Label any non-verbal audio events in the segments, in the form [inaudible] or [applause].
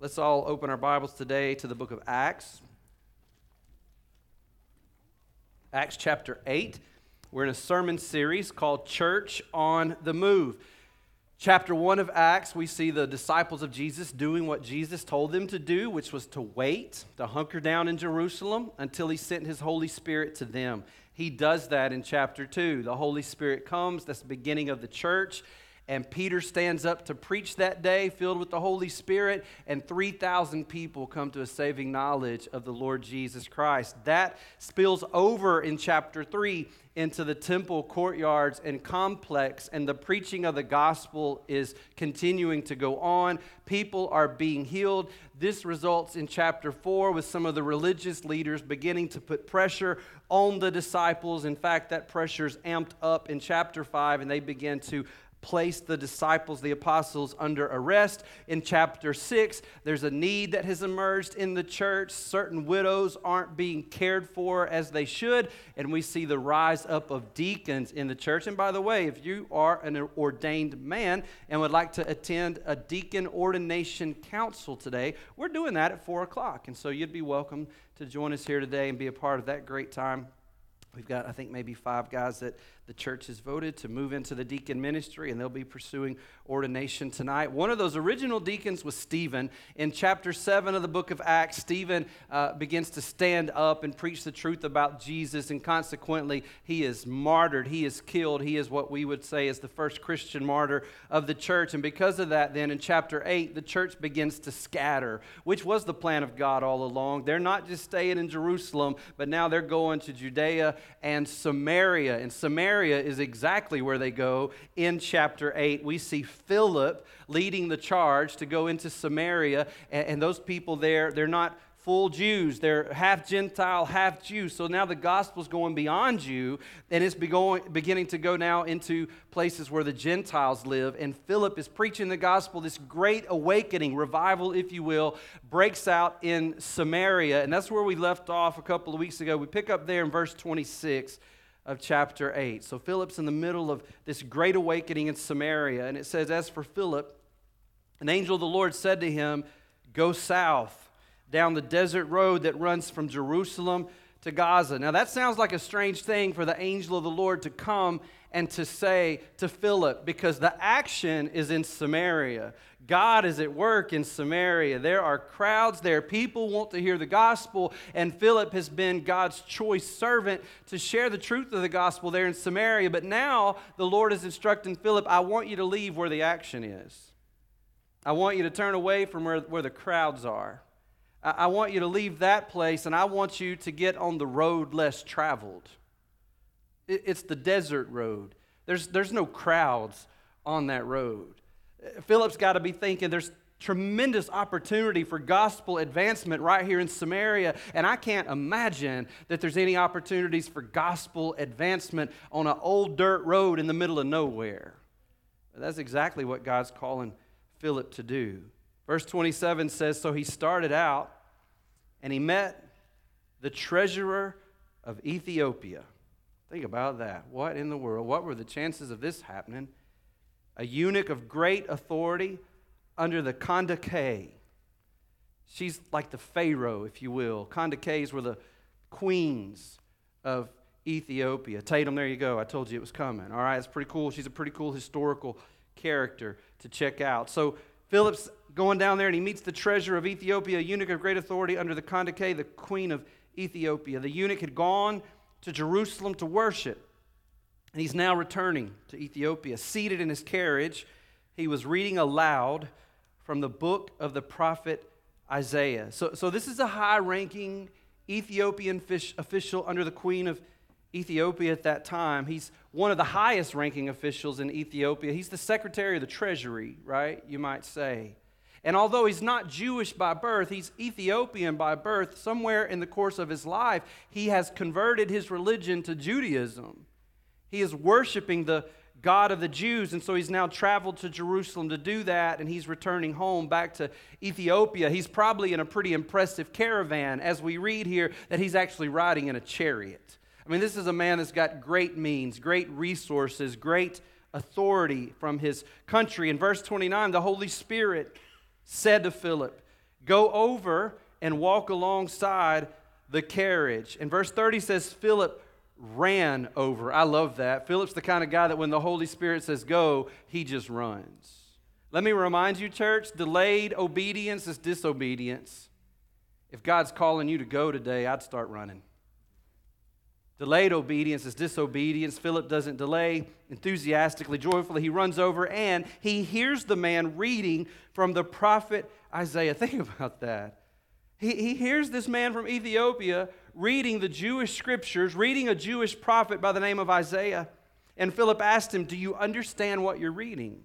Let's all open our Bibles today to the book of Acts. Acts chapter 8. We're in a sermon series called Church on the Move. Chapter 1 of Acts, we see the disciples of Jesus doing what Jesus told them to do, which was to wait, to hunker down in Jerusalem until he sent his Holy Spirit to them. He does that in chapter 2. The Holy Spirit comes, that's the beginning of the church. And Peter stands up to preach that day, filled with the Holy Spirit, and 3,000 people come to a saving knowledge of the Lord Jesus Christ. That spills over in chapter 3 into the temple courtyards and complex, and the preaching of the gospel is continuing to go on. People are being healed. This results in chapter 4 with some of the religious leaders beginning to put pressure on the disciples. In fact, that pressure is amped up in chapter 5, and they begin to placed the disciples, the apostles, under arrest. In chapter 6, there's a need that has emerged in the church. Certain widows aren't being cared for as they should, and we see the rise up of deacons in the church. And by the way, if you are an ordained man and would like to attend a deacon ordination council today, we're doing that at 4 o'clock. And so you'd be welcome to join us here today and be a part of that great time. We've got, I think, maybe five guys that the church has voted to move into the deacon ministry, and they'll be pursuing ordination tonight. One of those original deacons was Stephen. In chapter 7 of the book of Acts, Stephen uh, begins to stand up and preach the truth about Jesus, and consequently, he is martyred. He is killed. He is what we would say is the first Christian martyr of the church. And because of that, then in chapter 8, the church begins to scatter, which was the plan of God all along. They're not just staying in Jerusalem, but now they're going to Judea and Samaria. And Samaria Samaria is exactly where they go in chapter 8. We see Philip leading the charge to go into Samaria, and, and those people there, they're not full Jews. They're half Gentile, half Jew. So now the gospel's going beyond you, and it's beginning to go now into places where the Gentiles live. And Philip is preaching the gospel. This great awakening, revival, if you will, breaks out in Samaria. And that's where we left off a couple of weeks ago. We pick up there in verse 26 of chapter 8. So Philip's in the middle of this great awakening in Samaria, and it says, As for Philip, an angel of the Lord said to him, Go south down the desert road that runs from Jerusalem to Gaza. Now, that sounds like a strange thing for the angel of the Lord to come and to say to Philip because the action is in Samaria. God is at work in Samaria. There are crowds there. People want to hear the gospel, and Philip has been God's choice servant to share the truth of the gospel there in Samaria. But now the Lord is instructing Philip, I want you to leave where the action is. I want you to turn away from where, where the crowds are. I, I want you to leave that place, and I want you to get on the road less traveled. It, it's the desert road, there's, there's no crowds on that road. Philip's got to be thinking there's tremendous opportunity for gospel advancement right here in Samaria. And I can't imagine that there's any opportunities for gospel advancement on an old dirt road in the middle of nowhere. But that's exactly what God's calling Philip to do. Verse 27 says So he started out and he met the treasurer of Ethiopia. Think about that. What in the world? What were the chances of this happening? a eunuch of great authority under the Kandake. She's like the Pharaoh, if you will. Kandakes were the queens of Ethiopia. Tatum, there you go. I told you it was coming. All right, it's pretty cool. She's a pretty cool historical character to check out. So Philip's going down there and he meets the treasurer of Ethiopia, a eunuch of great authority under the Kandake, the queen of Ethiopia. The eunuch had gone to Jerusalem to worship. And he's now returning to Ethiopia. Seated in his carriage, he was reading aloud from the book of the prophet Isaiah. So, so this is a high ranking Ethiopian fish, official under the queen of Ethiopia at that time. He's one of the highest ranking officials in Ethiopia. He's the secretary of the treasury, right? You might say. And although he's not Jewish by birth, he's Ethiopian by birth. Somewhere in the course of his life, he has converted his religion to Judaism. He is worshiping the God of the Jews, and so he's now traveled to Jerusalem to do that, and he's returning home back to Ethiopia. He's probably in a pretty impressive caravan, as we read here that he's actually riding in a chariot. I mean, this is a man that's got great means, great resources, great authority from his country. In verse 29, the Holy Spirit said to Philip, Go over and walk alongside the carriage. And verse 30 says, Philip ran over. I love that. Philip's the kind of guy that when the Holy Spirit says go, he just runs. Let me remind you, church delayed obedience is disobedience. If God's calling you to go today, I'd start running. Delayed obedience is disobedience. Philip doesn't delay. Enthusiastically, joyfully, he runs over and he hears the man reading from the prophet Isaiah. Think [laughs] about that. He, he hears this man from Ethiopia reading the Jewish scriptures, reading a Jewish prophet by the name of Isaiah. And Philip asked him, Do you understand what you're reading?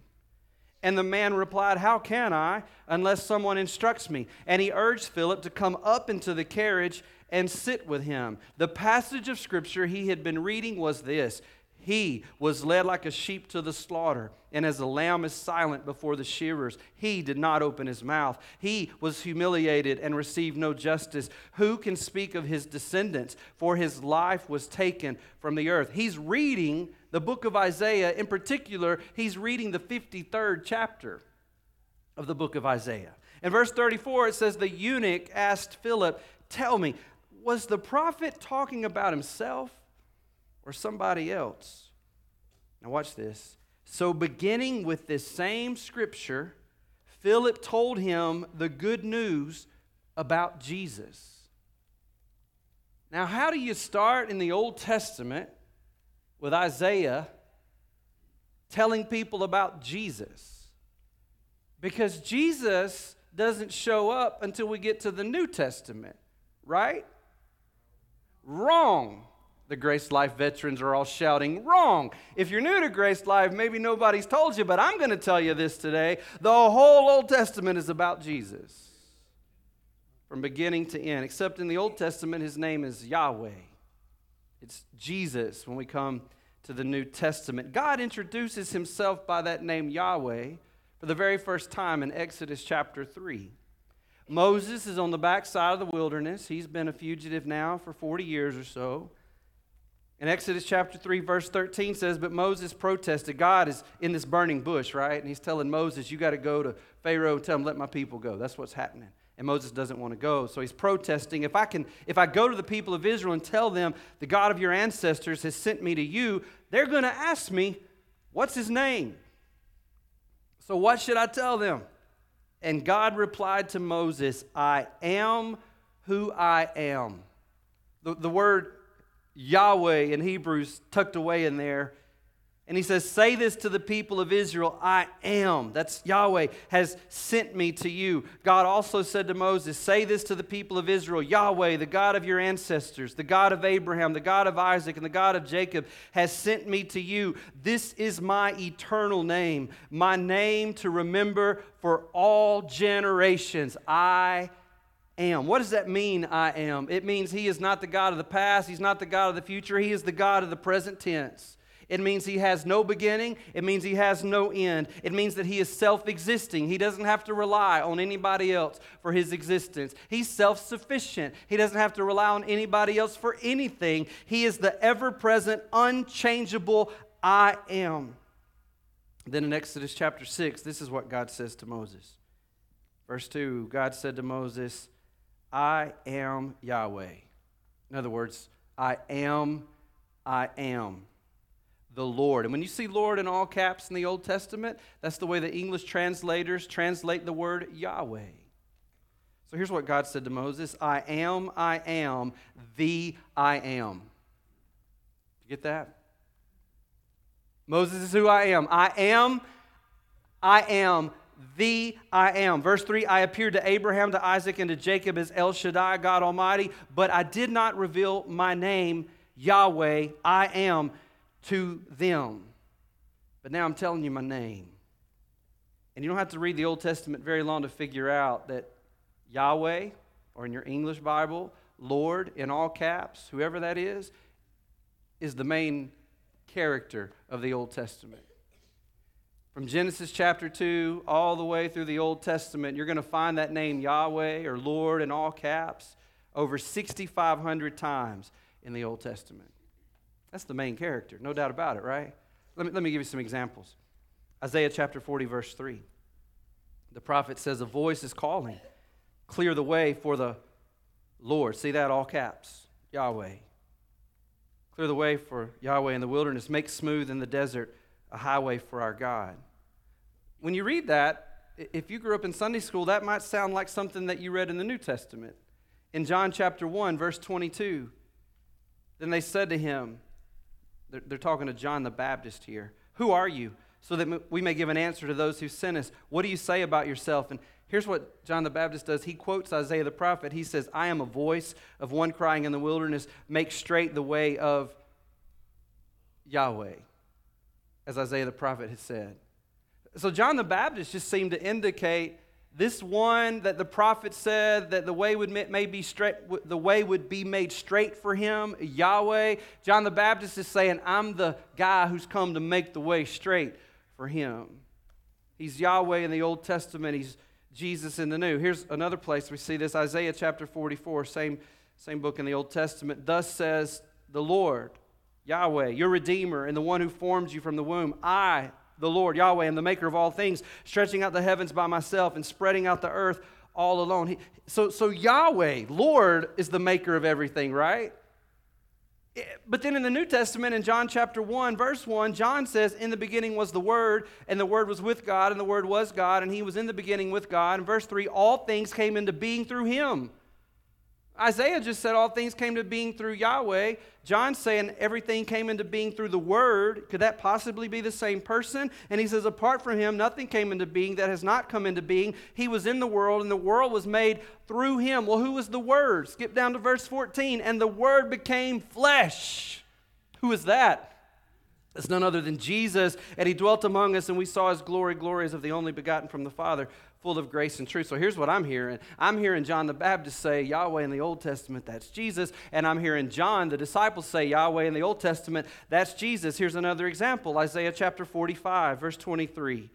And the man replied, How can I unless someone instructs me? And he urged Philip to come up into the carriage and sit with him. The passage of scripture he had been reading was this He was led like a sheep to the slaughter, and as a lamb is silent before the shearers, he did not open his mouth. He was humiliated and received no justice. Who can speak of his descendants? For his life was taken from the earth. He's reading the book of Isaiah, in particular, he's reading the 53rd chapter of the book of Isaiah. In verse 34, it says, The eunuch asked Philip, Tell me, was the prophet talking about himself or somebody else? Now, watch this. So, beginning with this same scripture, Philip told him the good news about Jesus. Now, how do you start in the Old Testament with Isaiah telling people about Jesus. Because Jesus doesn't show up until we get to the New Testament, right? Wrong. The Grace Life veterans are all shouting, wrong. If you're new to Grace Life, maybe nobody's told you, but I'm going to tell you this today. The whole Old Testament is about Jesus from beginning to end, except in the Old Testament, his name is Yahweh. It's Jesus when we come to the New Testament. God introduces himself by that name Yahweh for the very first time in Exodus chapter 3. Moses is on the backside of the wilderness. He's been a fugitive now for 40 years or so. In Exodus chapter 3, verse 13 says, But Moses protested. God is in this burning bush, right? And he's telling Moses, You got to go to Pharaoh and tell him, Let my people go. That's what's happening and Moses doesn't want to go. So he's protesting. If I can if I go to the people of Israel and tell them the God of your ancestors has sent me to you, they're going to ask me, "What's his name?" So what should I tell them? And God replied to Moses, "I am who I am." The, the word Yahweh in Hebrews tucked away in there and he says, Say this to the people of Israel I am, that's Yahweh, has sent me to you. God also said to Moses, Say this to the people of Israel Yahweh, the God of your ancestors, the God of Abraham, the God of Isaac, and the God of Jacob, has sent me to you. This is my eternal name, my name to remember for all generations. I am. What does that mean, I am? It means He is not the God of the past, He's not the God of the future, He is the God of the present tense. It means he has no beginning. It means he has no end. It means that he is self existing. He doesn't have to rely on anybody else for his existence. He's self sufficient. He doesn't have to rely on anybody else for anything. He is the ever present, unchangeable I am. Then in Exodus chapter 6, this is what God says to Moses. Verse 2 God said to Moses, I am Yahweh. In other words, I am, I am the Lord. And when you see Lord in all caps in the Old Testament, that's the way the English translators translate the word Yahweh. So here's what God said to Moses I am, I am, the I am. You get that? Moses is who I am. I am, I am, the I am. Verse 3 I appeared to Abraham, to Isaac, and to Jacob as El Shaddai, God Almighty, but I did not reveal my name, Yahweh, I am to them. But now I'm telling you my name. And you don't have to read the Old Testament very long to figure out that Yahweh, or in your English Bible, Lord in all caps, whoever that is, is the main character of the Old Testament. From Genesis chapter 2 all the way through the Old Testament, you're going to find that name Yahweh or Lord in all caps over 6,500 times in the Old Testament. That's the main character, no doubt about it, right? Let me, let me give you some examples. Isaiah chapter 40, verse 3. The prophet says, A voice is calling clear the way for the Lord. See that all caps Yahweh. Clear the way for Yahweh in the wilderness. Make smooth in the desert a highway for our God. When you read that, if you grew up in Sunday school, that might sound like something that you read in the New Testament. In John chapter 1, verse 22, then they said to him, they're, they're talking to John the Baptist here, Who are you? So that we may give an answer to those who sent us. What do you say about yourself? And here's what John the Baptist does. He quotes Isaiah the prophet. He says, I am a voice of one crying in the wilderness, make straight the way of Yahweh, as Isaiah the prophet has said. So John the Baptist just seemed to indicate this one that the prophet said that the way would may be straight the way would be made straight for him yahweh. John the baptist is saying i'm the guy who's come to make the way straight for him. He's yahweh in the old testament. He's jesus in the new. Here's another place we see this isaiah chapter 44 same same book in the old testament. Thus says the lord yahweh your redeemer and the one who formed you from the womb i the Lord Yahweh am the maker of all things, stretching out the heavens by myself and spreading out the earth all alone. He, so, so Yahweh, Lord, is the maker of everything, right? Eh, but then in the New Testament, in John chapter 1, verse 1, John says, In the beginning was the Word, and the Word was with God, and the Word was God, and He was in the beginning with God. And verse 3, all things came into being through Him. Isaiah just said all things came to being through Yahweh. John's saying everything came into being through the Word. Could that possibly be the same person? And he says, apart from him, nothing came into being that has not come into being. He was in the world, and the world was made through him. Well, who was the Word? Skip down to verse 14. And the Word became flesh. Who is that? It's none other than Jesus, and he dwelt among us, and we saw his glory, glories of the only begotten from the Father, full of grace and truth. So here's what I'm hearing I'm hearing John the Baptist say Yahweh in the Old Testament, that's Jesus. And I'm hearing John, the disciples, say Yahweh in the Old Testament, that's Jesus. Here's another example Isaiah chapter 45, verse 23.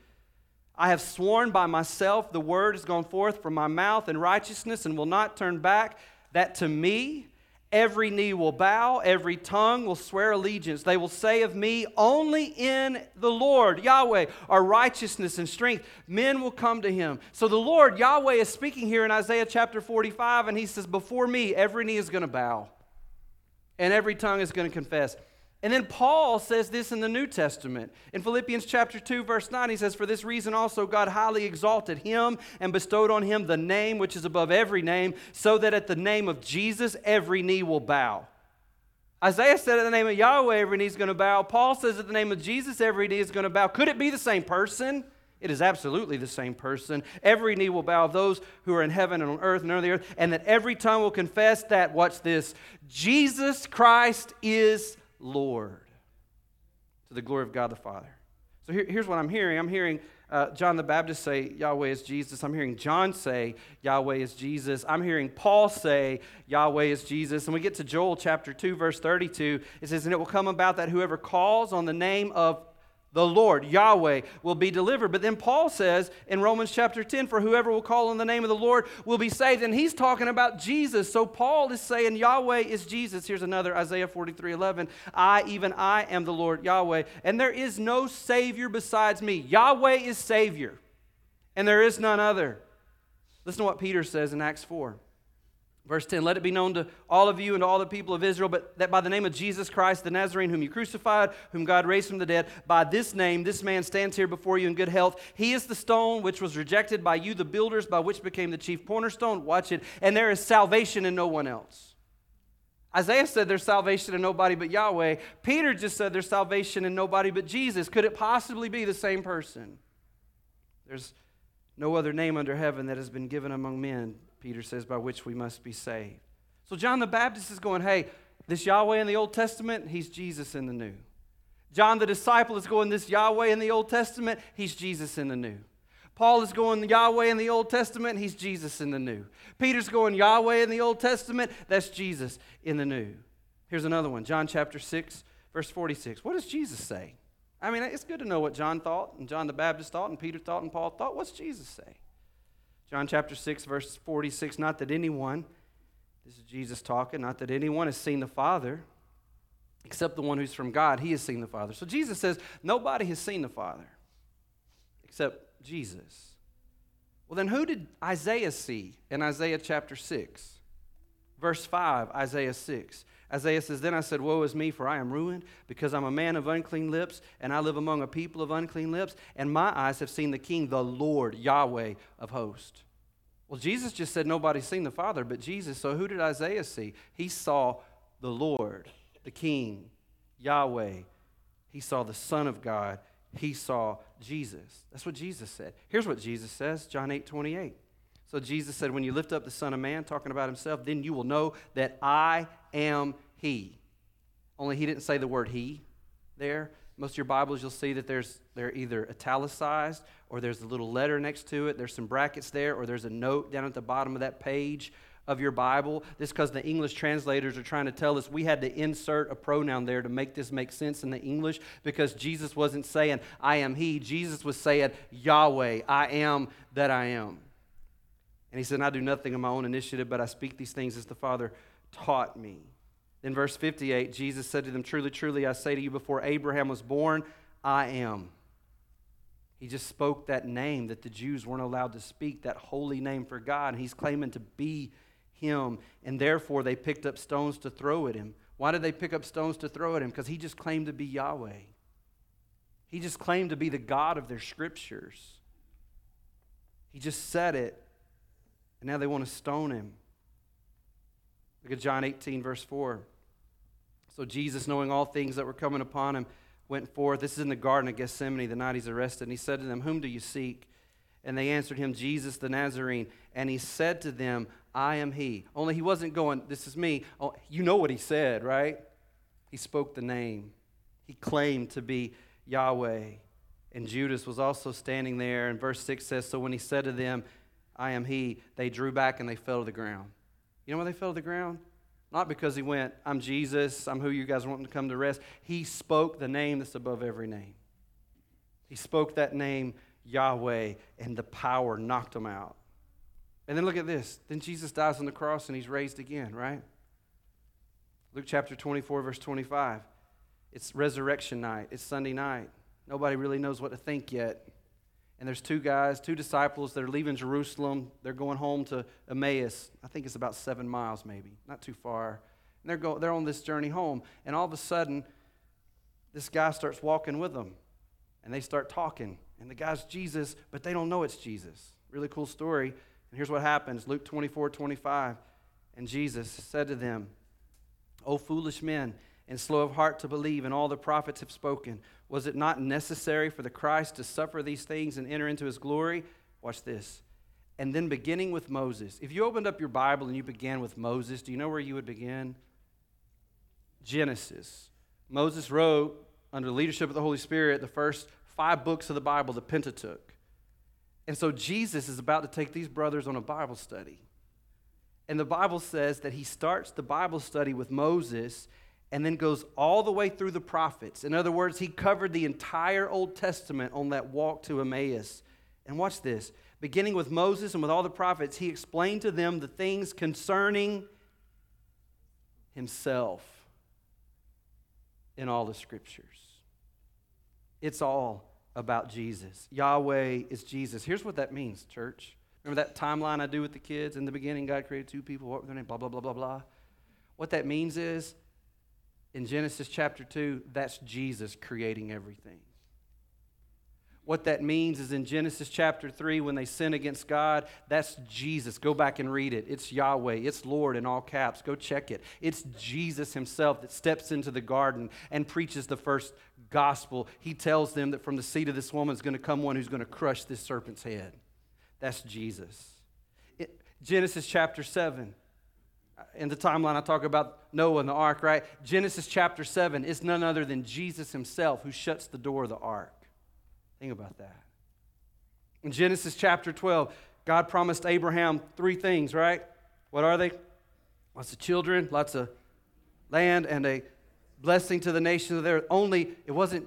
I have sworn by myself, the word has gone forth from my mouth in righteousness and will not turn back, that to me, Every knee will bow, every tongue will swear allegiance. They will say of me, Only in the Lord, Yahweh, are righteousness and strength. Men will come to him. So the Lord, Yahweh, is speaking here in Isaiah chapter 45, and he says, Before me, every knee is going to bow, and every tongue is going to confess. And then Paul says this in the New Testament. In Philippians chapter 2 verse 9 he says for this reason also God highly exalted him and bestowed on him the name which is above every name so that at the name of Jesus every knee will bow. Isaiah said at the name of Yahweh every knee is going to bow. Paul says at the name of Jesus every knee is going to bow. Could it be the same person? It is absolutely the same person. Every knee will bow of those who are in heaven and on earth and under the earth, and that every tongue will confess that, watch this, Jesus Christ is Lord, to the glory of God the Father. So here, here's what I'm hearing I'm hearing uh, John the Baptist say, Yahweh is Jesus. I'm hearing John say, Yahweh is Jesus. I'm hearing Paul say, Yahweh is Jesus. And we get to Joel chapter 2, verse 32. It says, And it will come about that whoever calls on the name of the Lord, Yahweh, will be delivered. But then Paul says in Romans chapter 10, for whoever will call on the name of the Lord will be saved. And he's talking about Jesus. So Paul is saying Yahweh is Jesus. Here's another Isaiah 43 11. I, even I, am the Lord Yahweh. And there is no Savior besides me. Yahweh is Savior, and there is none other. Listen to what Peter says in Acts 4. Verse 10 Let it be known to all of you and to all the people of Israel, but that by the name of Jesus Christ, the Nazarene, whom you crucified, whom God raised from the dead, by this name, this man stands here before you in good health. He is the stone which was rejected by you, the builders, by which became the chief cornerstone. Watch it. And there is salvation in no one else. Isaiah said there's salvation in nobody but Yahweh. Peter just said there's salvation in nobody but Jesus. Could it possibly be the same person? There's no other name under heaven that has been given among men Peter says, by which we must be saved. So John the Baptist is going, hey, this Yahweh in the Old Testament, he's Jesus in the New. John the disciple is going, this Yahweh in the Old Testament, he's Jesus in the New. Paul is going Yahweh in the Old Testament, he's Jesus in the New. Peter's going Yahweh in the Old Testament, that's Jesus in the New. Here's another one John chapter 6, verse 46. What does Jesus say? I mean, it's good to know what John thought, and John the Baptist thought, and Peter thought, and Paul thought. What's Jesus say? John chapter 6, verse 46 Not that anyone, this is Jesus talking, not that anyone has seen the Father except the one who's from God. He has seen the Father. So Jesus says, Nobody has seen the Father except Jesus. Well, then who did Isaiah see in Isaiah chapter 6? Verse 5, Isaiah 6. Isaiah says, Then I said, Woe is me, for I am ruined, because I'm a man of unclean lips, and I live among a people of unclean lips, and my eyes have seen the King, the Lord, Yahweh of hosts. Well, Jesus just said nobody's seen the Father but Jesus. So who did Isaiah see? He saw the Lord, the King, Yahweh. He saw the Son of God. He saw Jesus. That's what Jesus said. Here's what Jesus says, John 8 28. So Jesus said, When you lift up the Son of Man, talking about himself, then you will know that I am He. Only He didn't say the word He there. Most of your Bibles, you'll see that there's, they're either italicized or there's a little letter next to it. There's some brackets there, or there's a note down at the bottom of that page of your Bible. This because the English translators are trying to tell us we had to insert a pronoun there to make this make sense in the English because Jesus wasn't saying, I am He. Jesus was saying, Yahweh, I am that I am. And he said, I do nothing of my own initiative, but I speak these things as the Father taught me. In verse 58, Jesus said to them, Truly, truly, I say to you, before Abraham was born, I am. He just spoke that name that the Jews weren't allowed to speak, that holy name for God. And he's claiming to be him. And therefore, they picked up stones to throw at him. Why did they pick up stones to throw at him? Because he just claimed to be Yahweh. He just claimed to be the God of their scriptures. He just said it and now they want to stone him. Look at John 18, verse 4. So Jesus, knowing all things that were coming upon him, went forth. This is in the Garden of Gethsemane, the night he's arrested. And he said to them, Whom do you seek? And they answered him, Jesus the Nazarene. And he said to them, I am he. Only he wasn't going, This is me. Oh, you know what he said, right? He spoke the name. He claimed to be Yahweh. And Judas was also standing there. And verse 6 says, So when he said to them, I am he, they drew back and they fell to the ground. You know why they fell to the ground? Not because he went, I'm Jesus, I'm who you guys want to come to rest. He spoke the name that's above every name. He spoke that name, Yahweh, and the power knocked him out. And then look at this. Then Jesus dies on the cross and he's raised again, right? Luke chapter 24, verse 25. It's resurrection night, it's Sunday night. Nobody really knows what to think yet. And there's two guys, two disciples that are leaving Jerusalem. They're going home to Emmaus. I think it's about seven miles, maybe, not too far. And they're, go, they're on this journey home. And all of a sudden, this guy starts walking with them. And they start talking. And the guy's Jesus, but they don't know it's Jesus. Really cool story. And here's what happens Luke 24 25. And Jesus said to them, O foolish men, and slow of heart to believe, and all the prophets have spoken. Was it not necessary for the Christ to suffer these things and enter into his glory? Watch this. And then beginning with Moses. If you opened up your Bible and you began with Moses, do you know where you would begin? Genesis. Moses wrote, under the leadership of the Holy Spirit, the first five books of the Bible, the Pentateuch. And so Jesus is about to take these brothers on a Bible study. And the Bible says that he starts the Bible study with Moses and then goes all the way through the prophets. In other words, he covered the entire Old Testament on that walk to Emmaus. And watch this beginning with Moses and with all the prophets, he explained to them the things concerning himself in all the scriptures. It's all about Jesus. Yahweh is Jesus. Here's what that means, church. Remember that timeline I do with the kids? In the beginning, God created two people. What were their name? Blah, blah, blah, blah, blah. What that means is in Genesis chapter 2, that's Jesus creating everything. What that means is in Genesis chapter 3, when they sin against God, that's Jesus. Go back and read it. It's Yahweh, it's Lord in all caps. Go check it. It's Jesus himself that steps into the garden and preaches the first gospel. He tells them that from the seed of this woman is going to come one who's going to crush this serpent's head. That's Jesus. It, Genesis chapter 7 in the timeline, I talk about Noah and the ark, right? Genesis chapter 7 is none other than Jesus himself who shuts the door of the ark. Think about that. In Genesis chapter 12, God promised Abraham three things, right? What are they? Lots of children, lots of land, and a blessing to the nations of the earth. Only, it wasn't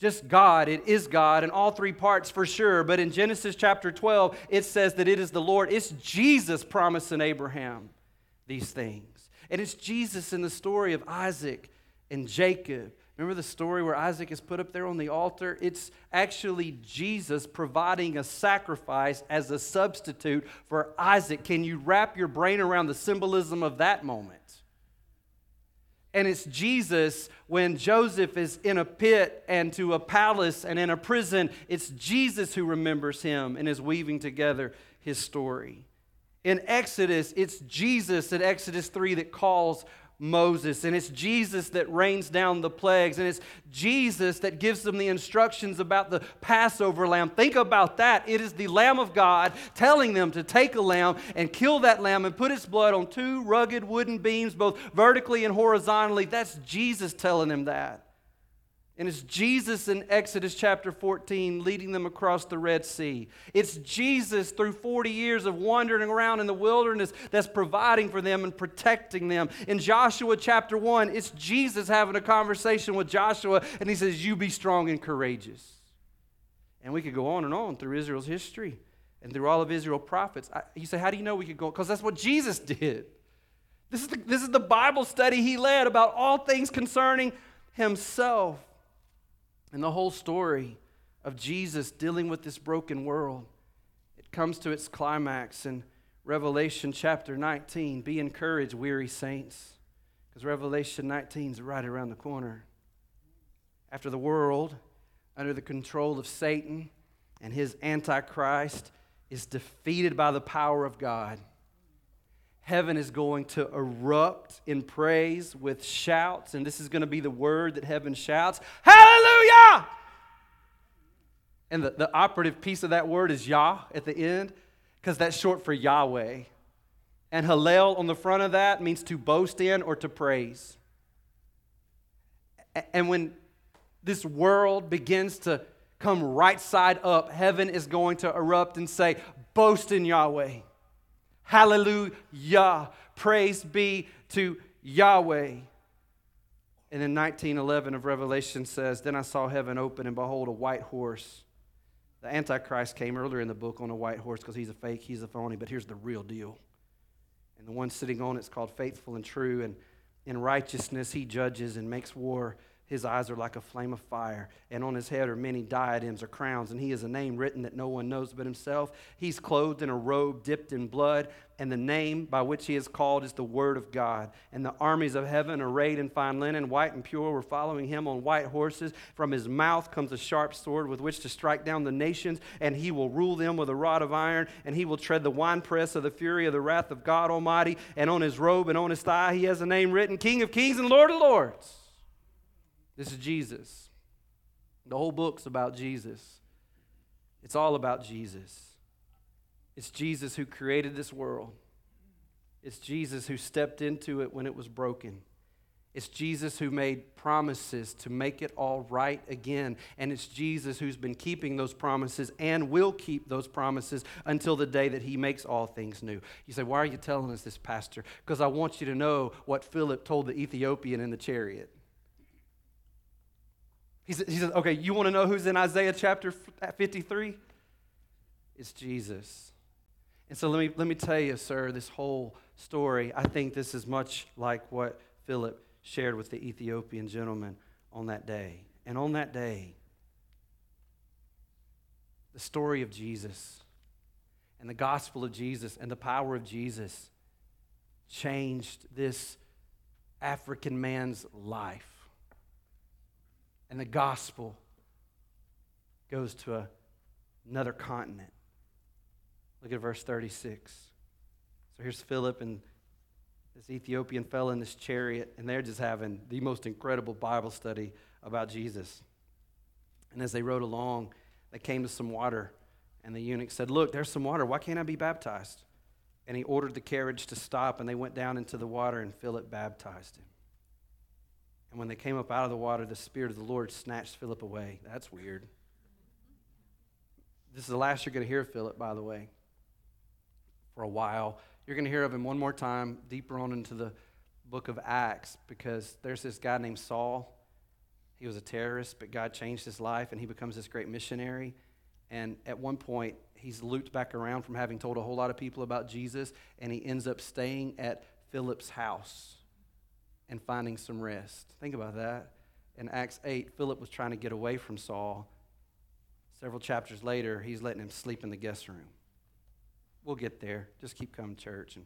just God, it is God in all three parts for sure. But in Genesis chapter 12, it says that it is the Lord. It's Jesus promising Abraham these things. And it's Jesus in the story of Isaac and Jacob Remember the story where Isaac is put up there on the altar? It's actually Jesus providing a sacrifice as a substitute for Isaac. Can you wrap your brain around the symbolism of that moment? And it's Jesus when Joseph is in a pit and to a palace and in a prison. It's Jesus who remembers him and is weaving together his story. In Exodus, it's Jesus in Exodus 3 that calls Moses, and it's Jesus that rains down the plagues, and it's Jesus that gives them the instructions about the Passover lamb. Think about that. It is the Lamb of God telling them to take a lamb and kill that lamb and put its blood on two rugged wooden beams, both vertically and horizontally. That's Jesus telling them that. And it's Jesus in Exodus chapter 14 leading them across the Red Sea. It's Jesus through 40 years of wandering around in the wilderness that's providing for them and protecting them. In Joshua chapter 1, it's Jesus having a conversation with Joshua, and he says, You be strong and courageous. And we could go on and on through Israel's history and through all of Israel's prophets. I, you say, How do you know we could go? Because that's what Jesus did. This is, the, this is the Bible study he led about all things concerning himself. And the whole story of Jesus dealing with this broken world, it comes to its climax in Revelation chapter 19. Be encouraged, weary saints, because Revelation 19 is right around the corner. After the world, under the control of Satan and his Antichrist, is defeated by the power of God heaven is going to erupt in praise with shouts, and this is going to be the word that heaven shouts Hallelujah! And the, the operative piece of that word is Yah at the end, because that's short for Yahweh. And Hallel on the front of that means to boast in or to praise. And when this world begins to come right side up, heaven is going to erupt and say, Boast in Yahweh. Hallelujah. Praise be to Yahweh. And in 1911 of Revelation says, Then I saw heaven open, and behold, a white horse. The Antichrist came earlier in the book on a white horse because he's a fake, he's a phony, but here's the real deal. And the one sitting on it's called faithful and true, and in righteousness he judges and makes war his eyes are like a flame of fire, and on his head are many diadems or crowns, and he has a name written that no one knows but himself. He's clothed in a robe dipped in blood, and the name by which he is called is the Word of God. And the armies of heaven, arrayed in fine linen, white and pure, were following him on white horses. From his mouth comes a sharp sword with which to strike down the nations, and he will rule them with a rod of iron, and he will tread the winepress of the fury of the wrath of God Almighty. And on his robe and on his thigh he has a name written King of Kings and Lord of Lords. This is Jesus. The whole book's about Jesus. It's all about Jesus. It's Jesus who created this world. It's Jesus who stepped into it when it was broken. It's Jesus who made promises to make it all right again. And it's Jesus who's been keeping those promises and will keep those promises until the day that he makes all things new. You say, Why are you telling us this, Pastor? Because I want you to know what Philip told the Ethiopian in the chariot. He says, okay, you want to know who's in Isaiah chapter 53? It's Jesus. And so let me, let me tell you, sir, this whole story, I think this is much like what Philip shared with the Ethiopian gentleman on that day. And on that day, the story of Jesus and the gospel of Jesus and the power of Jesus changed this African man's life and the gospel goes to a, another continent. Look at verse 36. So here's Philip and this Ethiopian fellow in this chariot, and they're just having the most incredible Bible study about Jesus. And as they rode along, they came to some water, and the eunuch said, Look, there's some water. Why can't I be baptized? And he ordered the carriage to stop, and they went down into the water, and Philip baptized him. And when they came up out of the water, the Spirit of the Lord snatched Philip away. That's weird. This is the last you're going to hear of Philip, by the way, for a while. You're going to hear of him one more time deeper on into the book of Acts because there's this guy named Saul. He was a terrorist, but God changed his life and he becomes this great missionary. And at one point, he's looped back around from having told a whole lot of people about Jesus, and he ends up staying at Philip's house and finding some rest. Think about that. in Acts 8, Philip was trying to get away from Saul. Several chapters later, he's letting him sleep in the guest room. We'll get there. Just keep coming to church and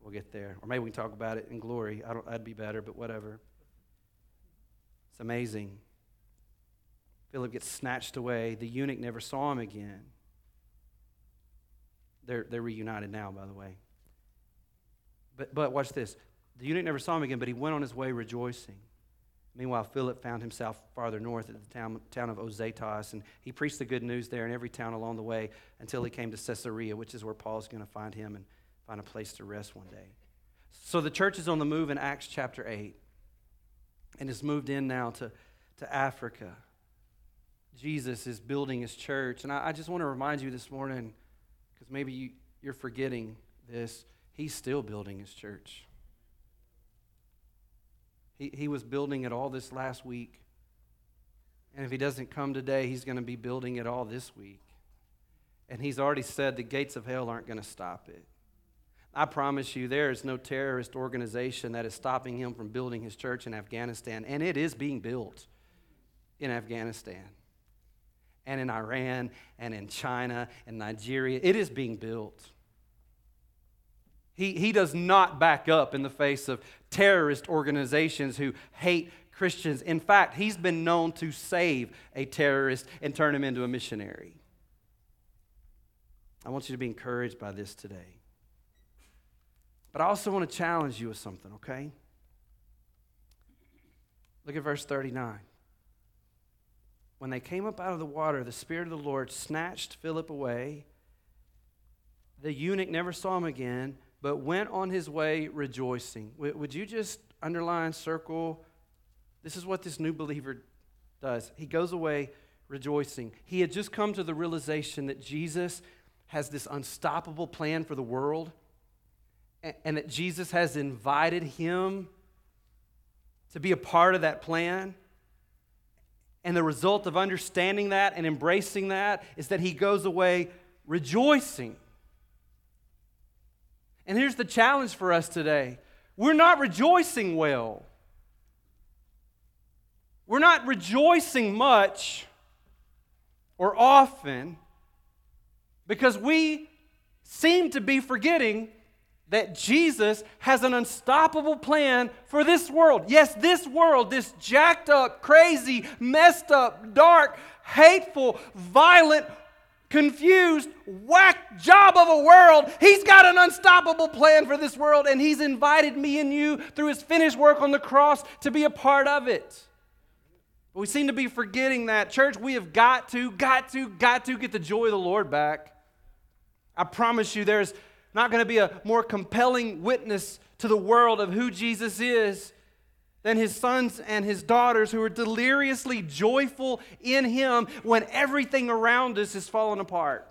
we'll get there. Or maybe we can talk about it in glory. I don't, that'd be better, but whatever. It's amazing. Philip gets snatched away. The eunuch never saw him again. They're, they're reunited now, by the way. But, but watch this. The eunuch never saw him again, but he went on his way rejoicing. Meanwhile, Philip found himself farther north at the town, town of Azotus, and he preached the good news there in every town along the way until he came to Caesarea, which is where Paul's going to find him and find a place to rest one day. So the church is on the move in Acts chapter 8 and has moved in now to, to Africa. Jesus is building his church. And I, I just want to remind you this morning, because maybe you, you're forgetting this, he's still building his church. He, he was building it all this last week. And if he doesn't come today, he's going to be building it all this week. And he's already said the gates of hell aren't going to stop it. I promise you, there is no terrorist organization that is stopping him from building his church in Afghanistan. And it is being built in Afghanistan and in Iran and in China and Nigeria. It is being built. He, he does not back up in the face of terrorist organizations who hate Christians. In fact, he's been known to save a terrorist and turn him into a missionary. I want you to be encouraged by this today. But I also want to challenge you with something, okay? Look at verse 39. When they came up out of the water, the Spirit of the Lord snatched Philip away. The eunuch never saw him again, but went on his way rejoicing. Would you just underline, circle? This is what this new believer does. He goes away rejoicing. He had just come to the realization that Jesus has this unstoppable plan for the world and that Jesus has invited him to be a part of that plan. And the result of understanding that and embracing that is that he goes away rejoicing. And here's the challenge for us today we're not rejoicing well, we're not rejoicing much or often because we seem to be forgetting that Jesus has an unstoppable plan for this world. Yes, this world, this jacked up, crazy, messed up, dark, hateful, violent, confused, whack job of a world. He's got an unstoppable plan for this world, and He's invited me and you through His finished work on the cross to be a part of it. But we seem to be forgetting that. Church, we have got to, got to, got to get the joy of the Lord back. I promise you, there's not going to be a more compelling witness to the world of who Jesus is than his sons and his daughters who are deliriously joyful in him when everything around us is falling apart.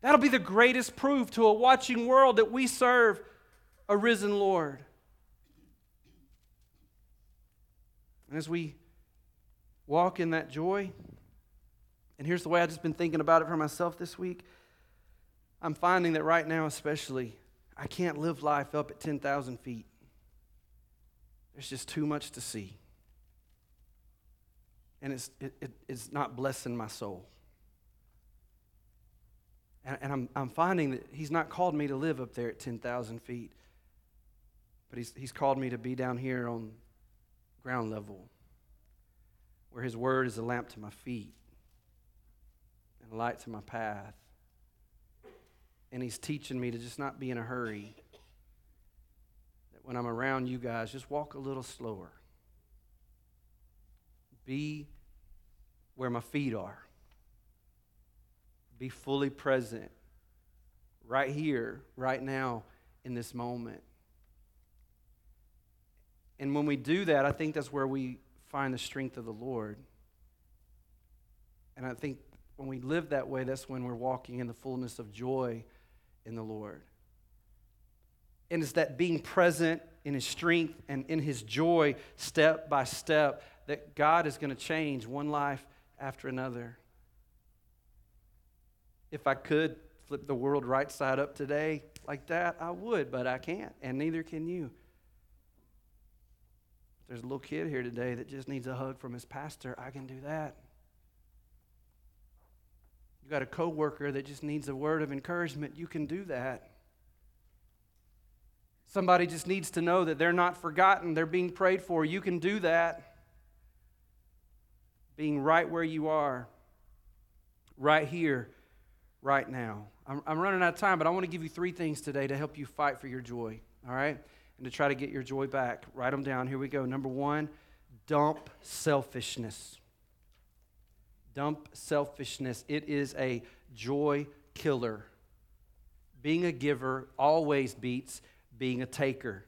That'll be the greatest proof to a watching world that we serve a risen Lord. And as we walk in that joy, and here's the way I've just been thinking about it for myself this week. I'm finding that right now, especially, I can't live life up at 10,000 feet. There's just too much to see. And it's, it, it, it's not blessing my soul. And, and I'm, I'm finding that He's not called me to live up there at 10,000 feet, but he's, he's called me to be down here on ground level, where His Word is a lamp to my feet and a light to my path and He's teaching me to just not be in a hurry. When I'm around you guys, just walk a little slower. Be where my feet are. Be fully present right here, right now, in this moment. And when we do that, I think that's where we find the strength of the Lord. And I think when we live that way, that's when we're walking in the fullness of joy in the Lord. And it's that being present in his strength and in his joy, step by step, that God is going to change one life after another. If I could flip the world right side up today like that, I would, but I can't, and neither can you. There's a little kid here today that just needs a hug from his pastor. I can do that. You got a coworker that just needs a word of encouragement. You can do that. Somebody just needs to know that they're not forgotten, they're being prayed for. You can do that. Being right where you are, right here, right now. I'm, I'm running out of time, but I want to give you three things today to help you fight for your joy, all right? And to try to get your joy back. Write them down. Here we go. Number one, dump selfishness. Dump selfishness. It is a joy killer. Being a giver always beats being a taker.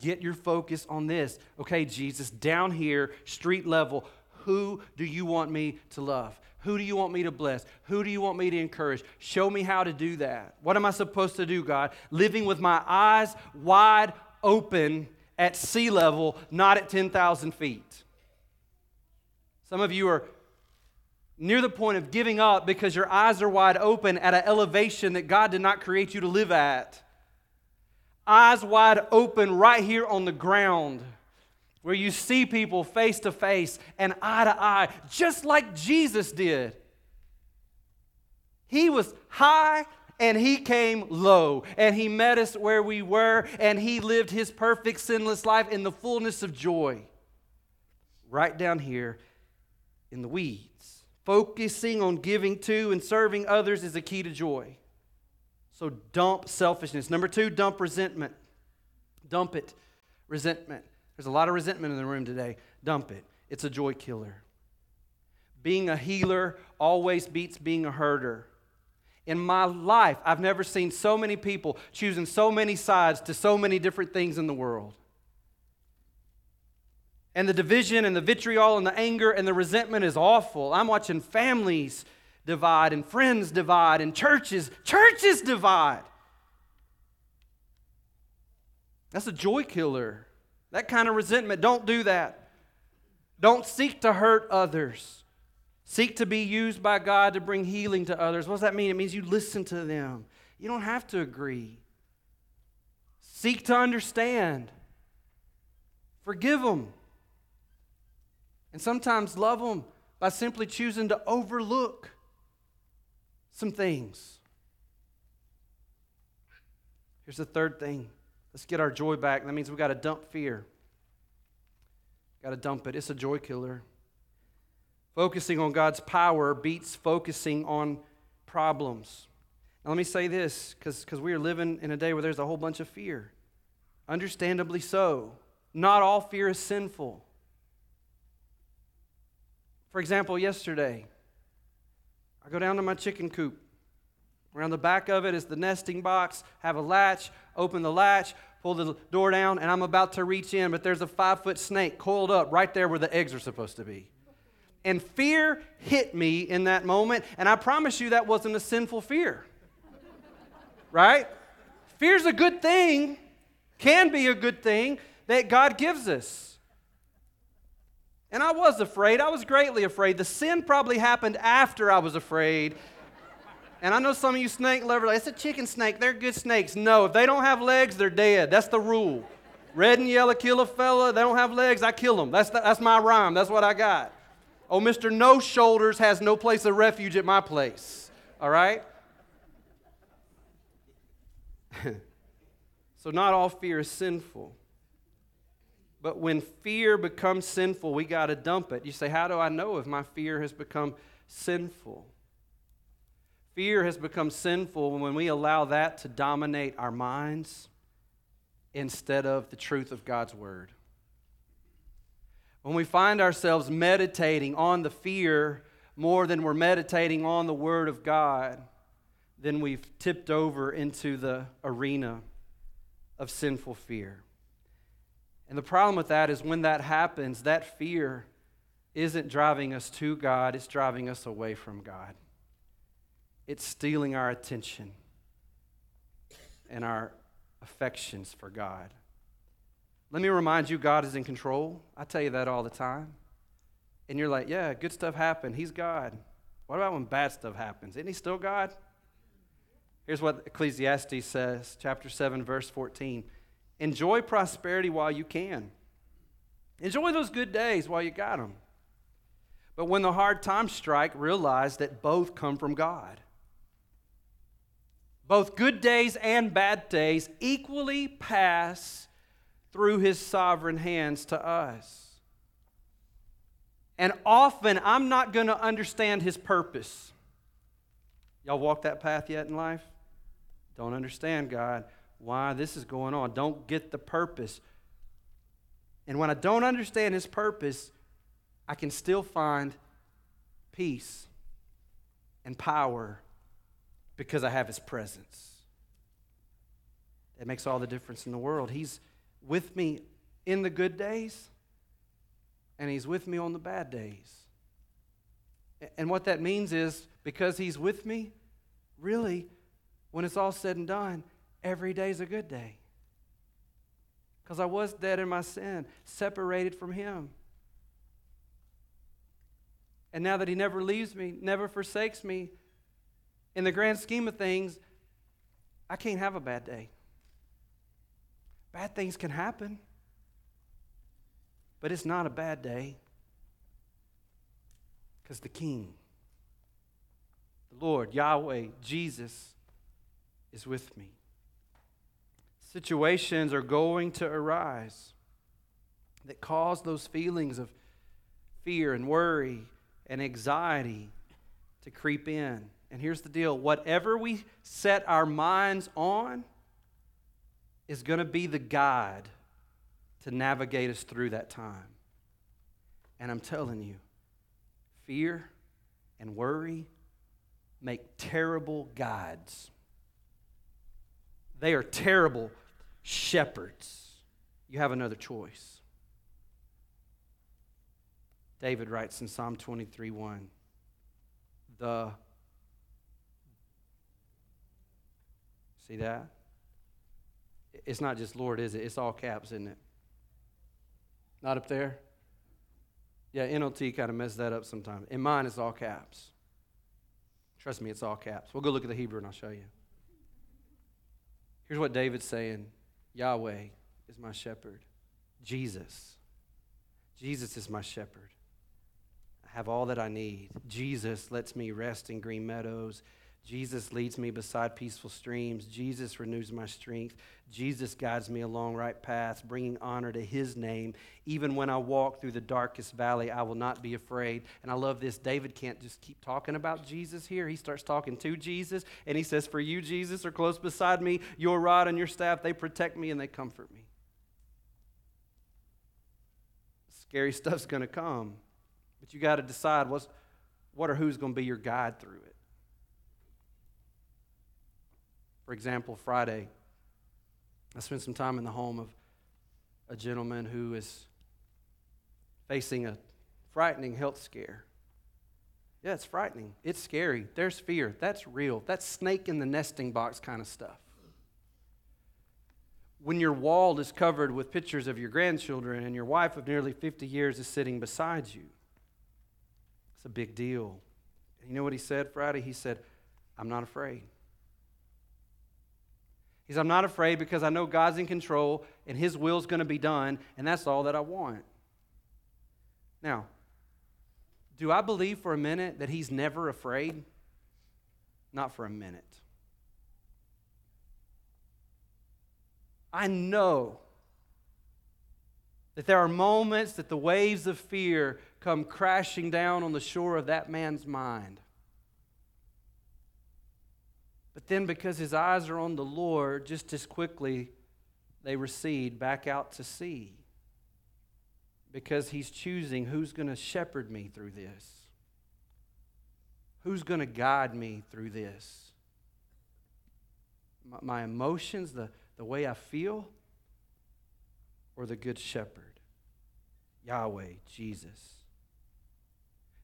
Get your focus on this. Okay, Jesus, down here, street level, who do you want me to love? Who do you want me to bless? Who do you want me to encourage? Show me how to do that. What am I supposed to do, God? Living with my eyes wide open at sea level, not at 10,000 feet. Some of you are near the point of giving up because your eyes are wide open at an elevation that God did not create you to live at eyes wide open right here on the ground, where you see people face to face and eye to eye, just like Jesus did. He was high and he came low, and he met us where we were, and he lived his perfect, sinless life in the fullness of joy. Right down here in the weeds. Focusing on giving to and serving others is a key to joy. So dump selfishness. Number two, dump resentment. Dump it. Resentment. There's a lot of resentment in the room today. Dump it. It's a joy killer. Being a healer always beats being a herder. In my life, I've never seen so many people choosing so many sides to so many different things in the world. And the division and the vitriol and the anger and the resentment is awful. I'm watching families divide and friends divide and churches, churches divide. That's a joy killer. That kind of resentment, don't do that. Don't seek to hurt others. Seek to be used by God to bring healing to others. What does that mean? It means you listen to them. You don't have to agree. Seek to understand. Forgive them. And sometimes love them by simply choosing to overlook some things. Here's the third thing. Let's get our joy back. That means we've got to dump fear. Got to dump it. It's a joy killer. Focusing on God's power beats focusing on problems. Now, let me say this because we are living in a day where there's a whole bunch of fear. Understandably so. Not all fear is sinful. For example, yesterday, I go down to my chicken coop. Around the back of it is the nesting box, have a latch, open the latch, pull the door down, and I'm about to reach in, but there's a five foot snake coiled up right there where the eggs are supposed to be. And fear hit me in that moment, and I promise you that wasn't a sinful fear. right? Fear's a good thing, can be a good thing that God gives us. And I was afraid. I was greatly afraid. The sin probably happened after I was afraid. And I know some of you snake lovers, it's a chicken snake. They're good snakes. No, if they don't have legs, they're dead. That's the rule. Red and yellow kill a fella. They don't have legs, I kill them. That's, the, that's my rhyme. That's what I got. Oh, Mr. No Shoulders has no place of refuge at my place. All right? [laughs] so, not all fear is sinful. But when fear becomes sinful, we got to dump it. You say, How do I know if my fear has become sinful? Fear has become sinful when we allow that to dominate our minds instead of the truth of God's word. When we find ourselves meditating on the fear more than we're meditating on the word of God, then we've tipped over into the arena of sinful fear. And the problem with that is when that happens, that fear isn't driving us to God, it's driving us away from God. It's stealing our attention and our affections for God. Let me remind you, God is in control. I tell you that all the time. And you're like, yeah, good stuff happened. He's God. What about when bad stuff happens? Isn't he still God? Here's what Ecclesiastes says, chapter 7, verse 14. Enjoy prosperity while you can. Enjoy those good days while you got them. But when the hard times strike, realize that both come from God. Both good days and bad days equally pass through his sovereign hands to us. And often I'm not going to understand his purpose. Y'all walk that path yet in life? Don't understand, God, why this is going on. Don't get the purpose. And when I don't understand his purpose, I can still find peace and power because I have his presence. It makes all the difference in the world. He's with me in the good days, and he's with me on the bad days. And what that means is because he's with me, really, when it's all said and done, every day's a good day. Because I was dead in my sin, separated from him. And now that he never leaves me, never forsakes me, in the grand scheme of things, I can't have a bad day. Bad things can happen, but it's not a bad day because the King, the Lord, Yahweh, Jesus, is with me. Situations are going to arise that cause those feelings of fear and worry and anxiety to creep in. And here's the deal whatever we set our minds on is going to be the guide to navigate us through that time. And I'm telling you, fear and worry make terrible guides. They are terrible shepherds. You have another choice. David writes in Psalm 23 1 The See that? It's not just Lord, is it? It's all caps, isn't it? Not up there? Yeah, NLT kind of messed that up sometimes. In mine, it's all caps. Trust me, it's all caps. We'll go look at the Hebrew and I'll show you. Here's what David's saying Yahweh is my shepherd. Jesus. Jesus is my shepherd. I have all that I need. Jesus lets me rest in green meadows. Jesus leads me beside peaceful streams. Jesus renews my strength. Jesus guides me along right paths, bringing honor to his name. Even when I walk through the darkest valley, I will not be afraid. And I love this. David can't just keep talking about Jesus here. He starts talking to Jesus, and he says, For you, Jesus, are close beside me. Your rod and your staff, they protect me and they comfort me. Scary [laughs] stuff's going to come, but you got to decide what's, what or who's going to be your guide through it. For example, Friday, I spent some time in the home of a gentleman who is facing a frightening health scare. Yeah, it's frightening. It's scary. There's fear. That's real. That's snake in the nesting box kind of stuff. When your wall is covered with pictures of your grandchildren and your wife of nearly 50 years is sitting beside you, it's a big deal. You know what he said Friday? He said, I'm not afraid. He says, I'm not afraid because I know God's in control and His will's going to be done, and that's all that I want. Now, do I believe for a minute that He's never afraid? Not for a minute. I know that there are moments that the waves of fear come crashing down on the shore of that man's mind. But then, because his eyes are on the Lord, just as quickly they recede back out to sea. Because he's choosing who's going to shepherd me through this, who's going to guide me through this. My, my emotions, the, the way I feel, or the Good Shepherd, Yahweh, Jesus.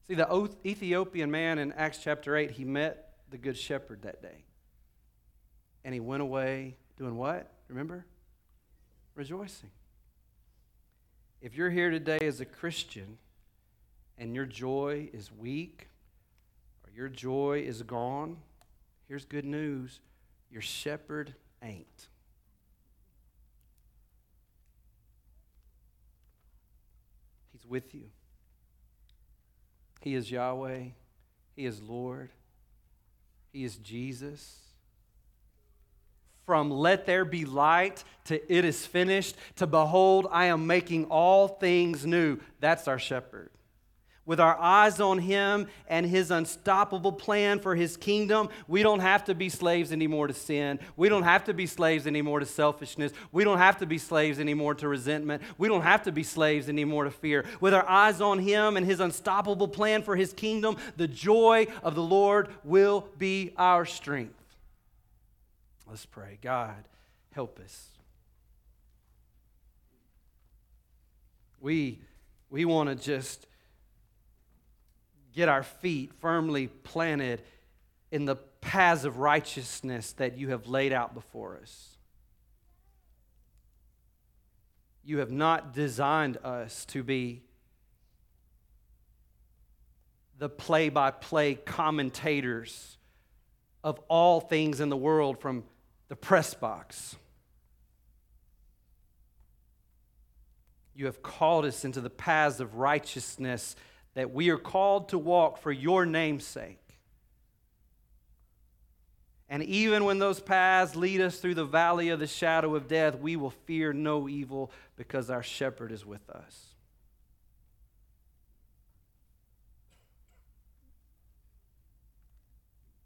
See, the Ethiopian man in Acts chapter 8, he met the Good Shepherd that day. And he went away doing what? Remember? Rejoicing. If you're here today as a Christian and your joy is weak or your joy is gone, here's good news your shepherd ain't. He's with you. He is Yahweh. He is Lord. He is Jesus. From let there be light to it is finished to behold, I am making all things new. That's our shepherd with our eyes on Him and His unstoppable plan for His kingdom, we don't have to be slaves anymore to sin. We don't have to be slaves anymore to selfishness. We don't have to be slaves anymore to resentment. We don't have to be slaves anymore to fear. With our eyes on Him and His unstoppable plan for His kingdom, the joy of the Lord will be our strength. Let's pray. God, help us. We, we want to just get our feet firmly planted in the paths of righteousness that you have laid out before us. You have not designed us to be the play by play commentators of all things in the world from the press box. You have called us into the paths of righteousness that we are called to walk for your name's sake. And even when those paths lead us through the valley of the shadow of death, we will fear no evil because our shepherd is with us.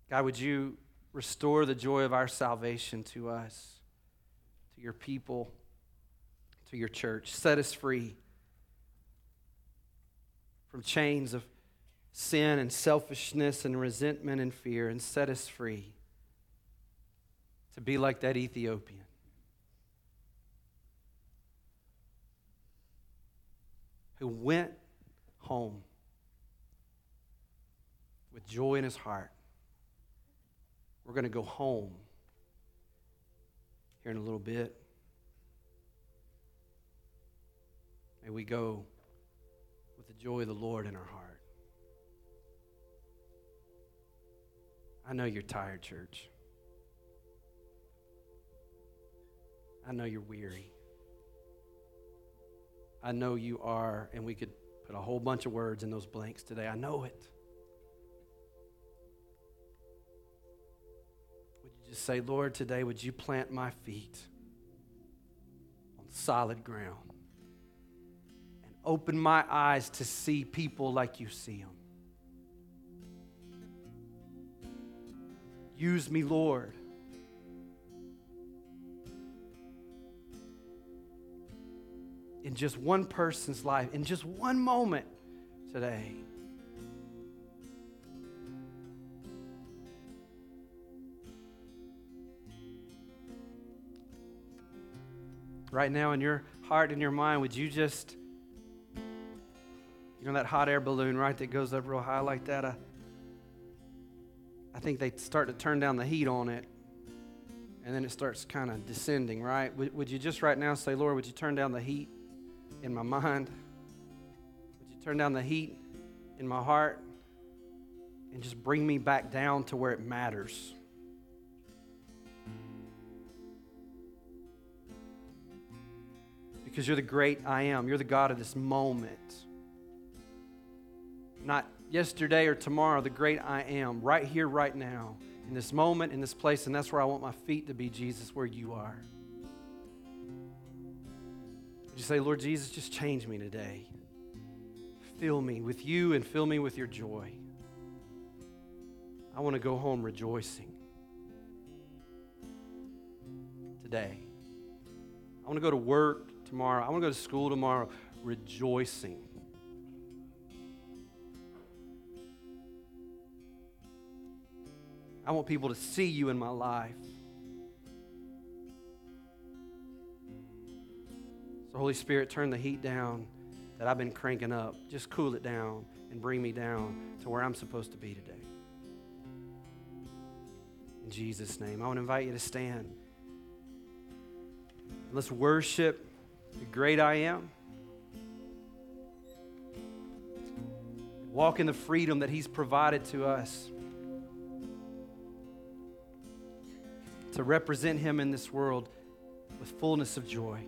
God, would you restore the joy of our salvation to us, to your people, to your church? Set us free from chains of sin and selfishness and resentment and fear and set us free to be like that Ethiopian. Who went home with joy in his heart. We're going to go home here in a little bit. May we go with the joy of the Lord in our heart. I know you're tired, church. I know you're weary. I know you are, and we could put a whole bunch of words in those blanks today. I know it. Say, Lord, today, would you plant my feet on solid ground? And open my eyes to see people like you see them. Use me, Lord. In just one person's life, in just one moment today. Right now, in your heart and your mind, would you just you know that hot air balloon, right, that goes up real high like that? I, I think they start to turn down the heat on it, and then it starts kind of descending, right? Would, would you just right now say, Lord, would you turn down the heat in my mind? Would you turn down the heat in my heart? And just bring me back down to where it matters. Because you're the great I am. You're the God of this moment not yesterday or tomorrow, the great I am, right here, right now, in this moment, in this place, and that's where I want my feet to be, Jesus, where you are. Would you say, Lord Jesus, just change me today? Fill me with you and fill me with your joy. I want to go home rejoicing today. I want to go to work tomorrow. I want to go to school tomorrow rejoicing. I want people to see you in my life. So, Holy Spirit, turn the heat down that I've been cranking up. Just cool it down and bring me down to where I'm supposed to be today. In Jesus' name, I want to invite you to stand. Let's worship the great I am. Walk in the freedom that He's provided to us. to represent Him in this world with fullness of joy.